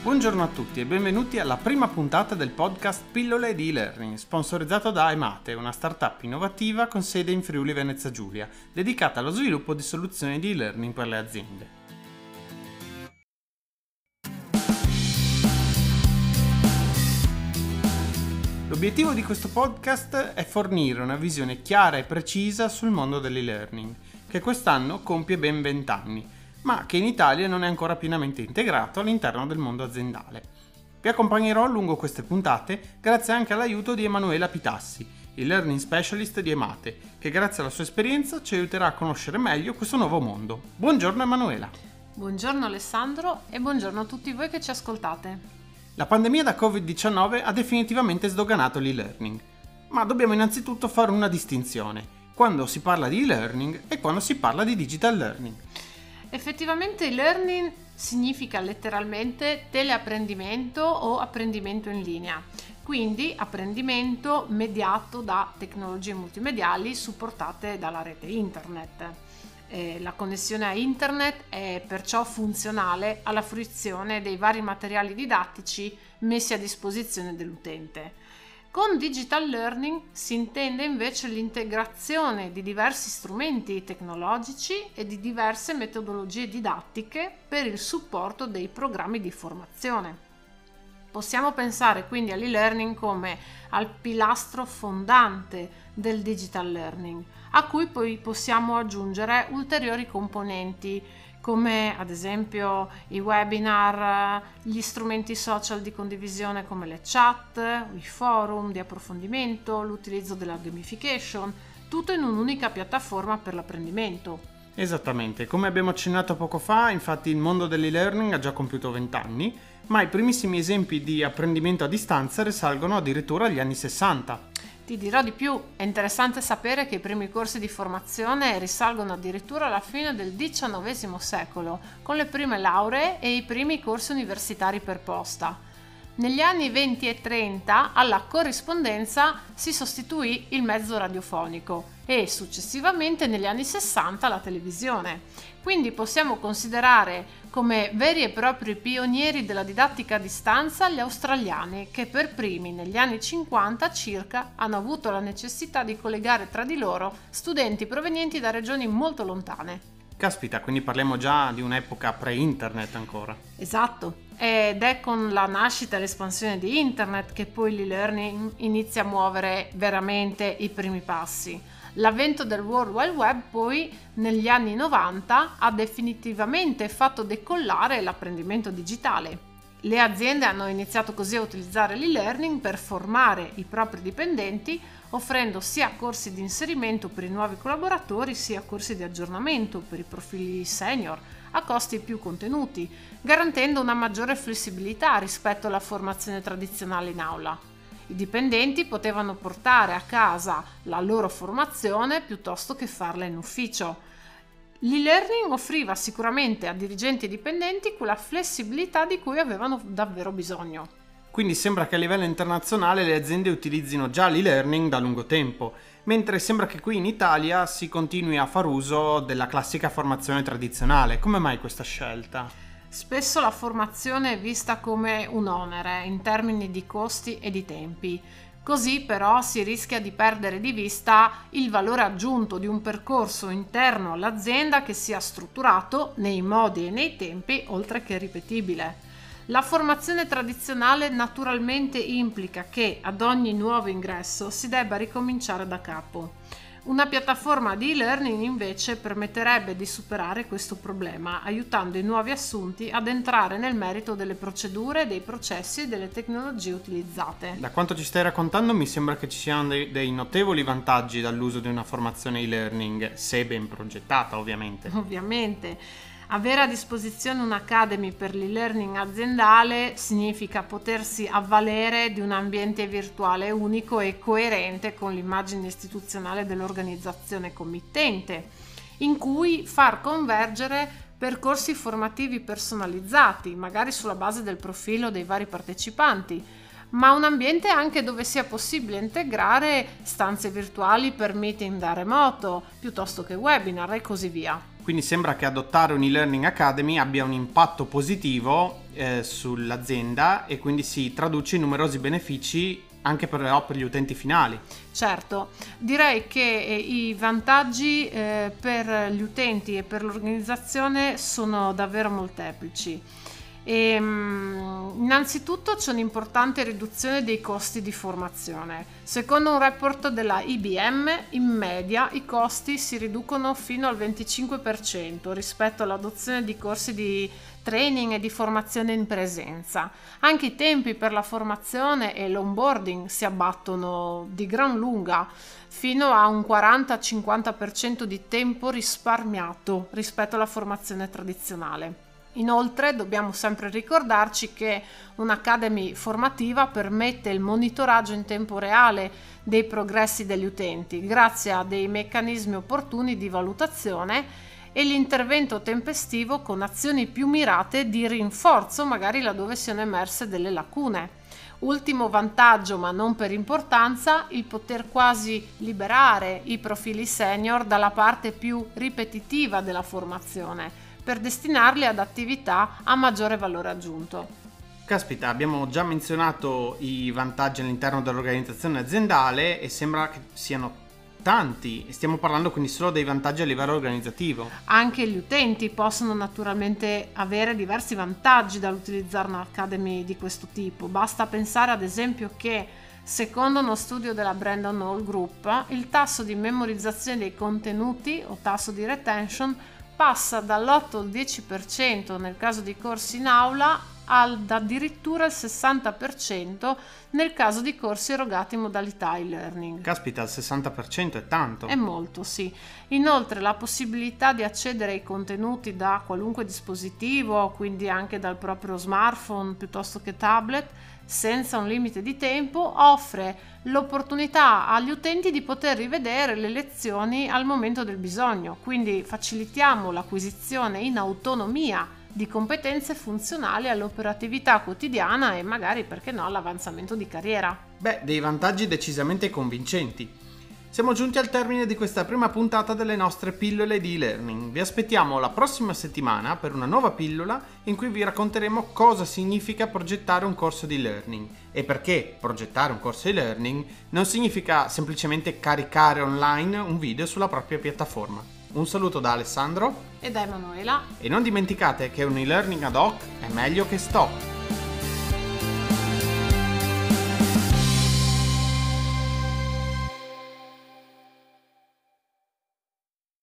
Buongiorno a tutti e benvenuti alla prima puntata del podcast Pillole di e-learning, sponsorizzato da Emate, una startup innovativa con sede in Friuli Venezia Giulia, dedicata allo sviluppo di soluzioni di e-learning per le aziende. L'obiettivo di questo podcast è fornire una visione chiara e precisa sul mondo dell'e-learning, che quest'anno compie ben 20 anni ma che in Italia non è ancora pienamente integrato all'interno del mondo aziendale. Vi accompagnerò lungo queste puntate grazie anche all'aiuto di Emanuela Pitassi, il Learning Specialist di Emate, che grazie alla sua esperienza ci aiuterà a conoscere meglio questo nuovo mondo. Buongiorno Emanuela. Buongiorno Alessandro e buongiorno a tutti voi che ci ascoltate. La pandemia da Covid-19 ha definitivamente sdoganato l'e-learning, ma dobbiamo innanzitutto fare una distinzione quando si parla di e-learning e quando si parla di digital learning. Effettivamente learning significa letteralmente teleapprendimento o apprendimento in linea, quindi apprendimento mediato da tecnologie multimediali supportate dalla rete internet. Eh, la connessione a internet è perciò funzionale alla fruizione dei vari materiali didattici messi a disposizione dell'utente. Con digital learning si intende invece l'integrazione di diversi strumenti tecnologici e di diverse metodologie didattiche per il supporto dei programmi di formazione. Possiamo pensare quindi all'e-learning come al pilastro fondante del digital learning, a cui poi possiamo aggiungere ulteriori componenti come ad esempio i webinar, gli strumenti social di condivisione come le chat, i forum di approfondimento, l'utilizzo della gamification, tutto in un'unica piattaforma per l'apprendimento. Esattamente, come abbiamo accennato poco fa, infatti il mondo dell'e-learning ha già compiuto 20 anni, ma i primissimi esempi di apprendimento a distanza risalgono addirittura agli anni 60. Ti dirò di più, è interessante sapere che i primi corsi di formazione risalgono addirittura alla fine del XIX secolo, con le prime lauree e i primi corsi universitari per posta. Negli anni 20 e 30 alla corrispondenza si sostituì il mezzo radiofonico e successivamente negli anni 60 la televisione. Quindi possiamo considerare come veri e propri pionieri della didattica a distanza gli australiani che per primi negli anni 50 circa hanno avuto la necessità di collegare tra di loro studenti provenienti da regioni molto lontane. Caspita, quindi parliamo già di un'epoca pre-internet ancora. Esatto, ed è con la nascita e l'espansione di internet che poi l'e-learning inizia a muovere veramente i primi passi. L'avvento del World Wide Web poi negli anni 90 ha definitivamente fatto decollare l'apprendimento digitale. Le aziende hanno iniziato così a utilizzare l'e-learning per formare i propri dipendenti, offrendo sia corsi di inserimento per i nuovi collaboratori, sia corsi di aggiornamento per i profili senior a costi più contenuti, garantendo una maggiore flessibilità rispetto alla formazione tradizionale in aula. I dipendenti potevano portare a casa la loro formazione piuttosto che farla in ufficio. L'e-learning offriva sicuramente a dirigenti e dipendenti quella flessibilità di cui avevano davvero bisogno. Quindi sembra che a livello internazionale le aziende utilizzino già l'e-learning da lungo tempo, mentre sembra che qui in Italia si continui a far uso della classica formazione tradizionale. Come mai questa scelta? Spesso la formazione è vista come un onere in termini di costi e di tempi. Così però si rischia di perdere di vista il valore aggiunto di un percorso interno all'azienda che sia strutturato nei modi e nei tempi oltre che ripetibile. La formazione tradizionale naturalmente implica che ad ogni nuovo ingresso si debba ricominciare da capo. Una piattaforma di e-learning invece permetterebbe di superare questo problema, aiutando i nuovi assunti ad entrare nel merito delle procedure, dei processi e delle tecnologie utilizzate. Da quanto ci stai raccontando mi sembra che ci siano dei, dei notevoli vantaggi dall'uso di una formazione e-learning, se ben progettata ovviamente. Ovviamente. Avere a disposizione un'academy per l'e-learning aziendale significa potersi avvalere di un ambiente virtuale unico e coerente con l'immagine istituzionale dell'organizzazione committente, in cui far convergere percorsi formativi personalizzati, magari sulla base del profilo dei vari partecipanti, ma un ambiente anche dove sia possibile integrare stanze virtuali per meeting da remoto, piuttosto che webinar e così via. Quindi sembra che adottare un e-learning academy abbia un impatto positivo eh, sull'azienda e quindi si traduce in numerosi benefici anche però per gli utenti finali. Certo, direi che eh, i vantaggi eh, per gli utenti e per l'organizzazione sono davvero molteplici. E, um, innanzitutto c'è un'importante riduzione dei costi di formazione. Secondo un report della IBM, in media i costi si riducono fino al 25% rispetto all'adozione di corsi di training e di formazione in presenza. Anche i tempi per la formazione e l'onboarding si abbattono di gran lunga, fino a un 40-50% di tempo risparmiato rispetto alla formazione tradizionale. Inoltre dobbiamo sempre ricordarci che un'academy formativa permette il monitoraggio in tempo reale dei progressi degli utenti grazie a dei meccanismi opportuni di valutazione e l'intervento tempestivo con azioni più mirate di rinforzo magari laddove siano emerse delle lacune. Ultimo vantaggio, ma non per importanza, il poter quasi liberare i profili senior dalla parte più ripetitiva della formazione per destinarli ad attività a maggiore valore aggiunto. Caspita, abbiamo già menzionato i vantaggi all'interno dell'organizzazione aziendale e sembra che siano tanti. Stiamo parlando quindi solo dei vantaggi a livello organizzativo. Anche gli utenti possono naturalmente avere diversi vantaggi dall'utilizzare un'academy di questo tipo. Basta pensare ad esempio che Secondo uno studio della Brandon Hall Group, il tasso di memorizzazione dei contenuti o tasso di retention passa dall'8 al 10% nel caso di corsi in aula ad addirittura il 60% nel caso di corsi erogati in modalità e-learning. Caspita, il 60% è tanto. È molto, sì. Inoltre la possibilità di accedere ai contenuti da qualunque dispositivo, quindi anche dal proprio smartphone piuttosto che tablet, senza un limite di tempo, offre l'opportunità agli utenti di poter rivedere le lezioni al momento del bisogno, quindi facilitiamo l'acquisizione in autonomia di competenze funzionali all'operatività quotidiana e magari, perché no, all'avanzamento di carriera. Beh, dei vantaggi decisamente convincenti. Siamo giunti al termine di questa prima puntata delle nostre pillole di e-learning. Vi aspettiamo la prossima settimana per una nuova pillola in cui vi racconteremo cosa significa progettare un corso di learning e perché progettare un corso di learning non significa semplicemente caricare online un video sulla propria piattaforma. Un saluto da Alessandro e da Emanuela e non dimenticate che un e-learning ad hoc è meglio che stop.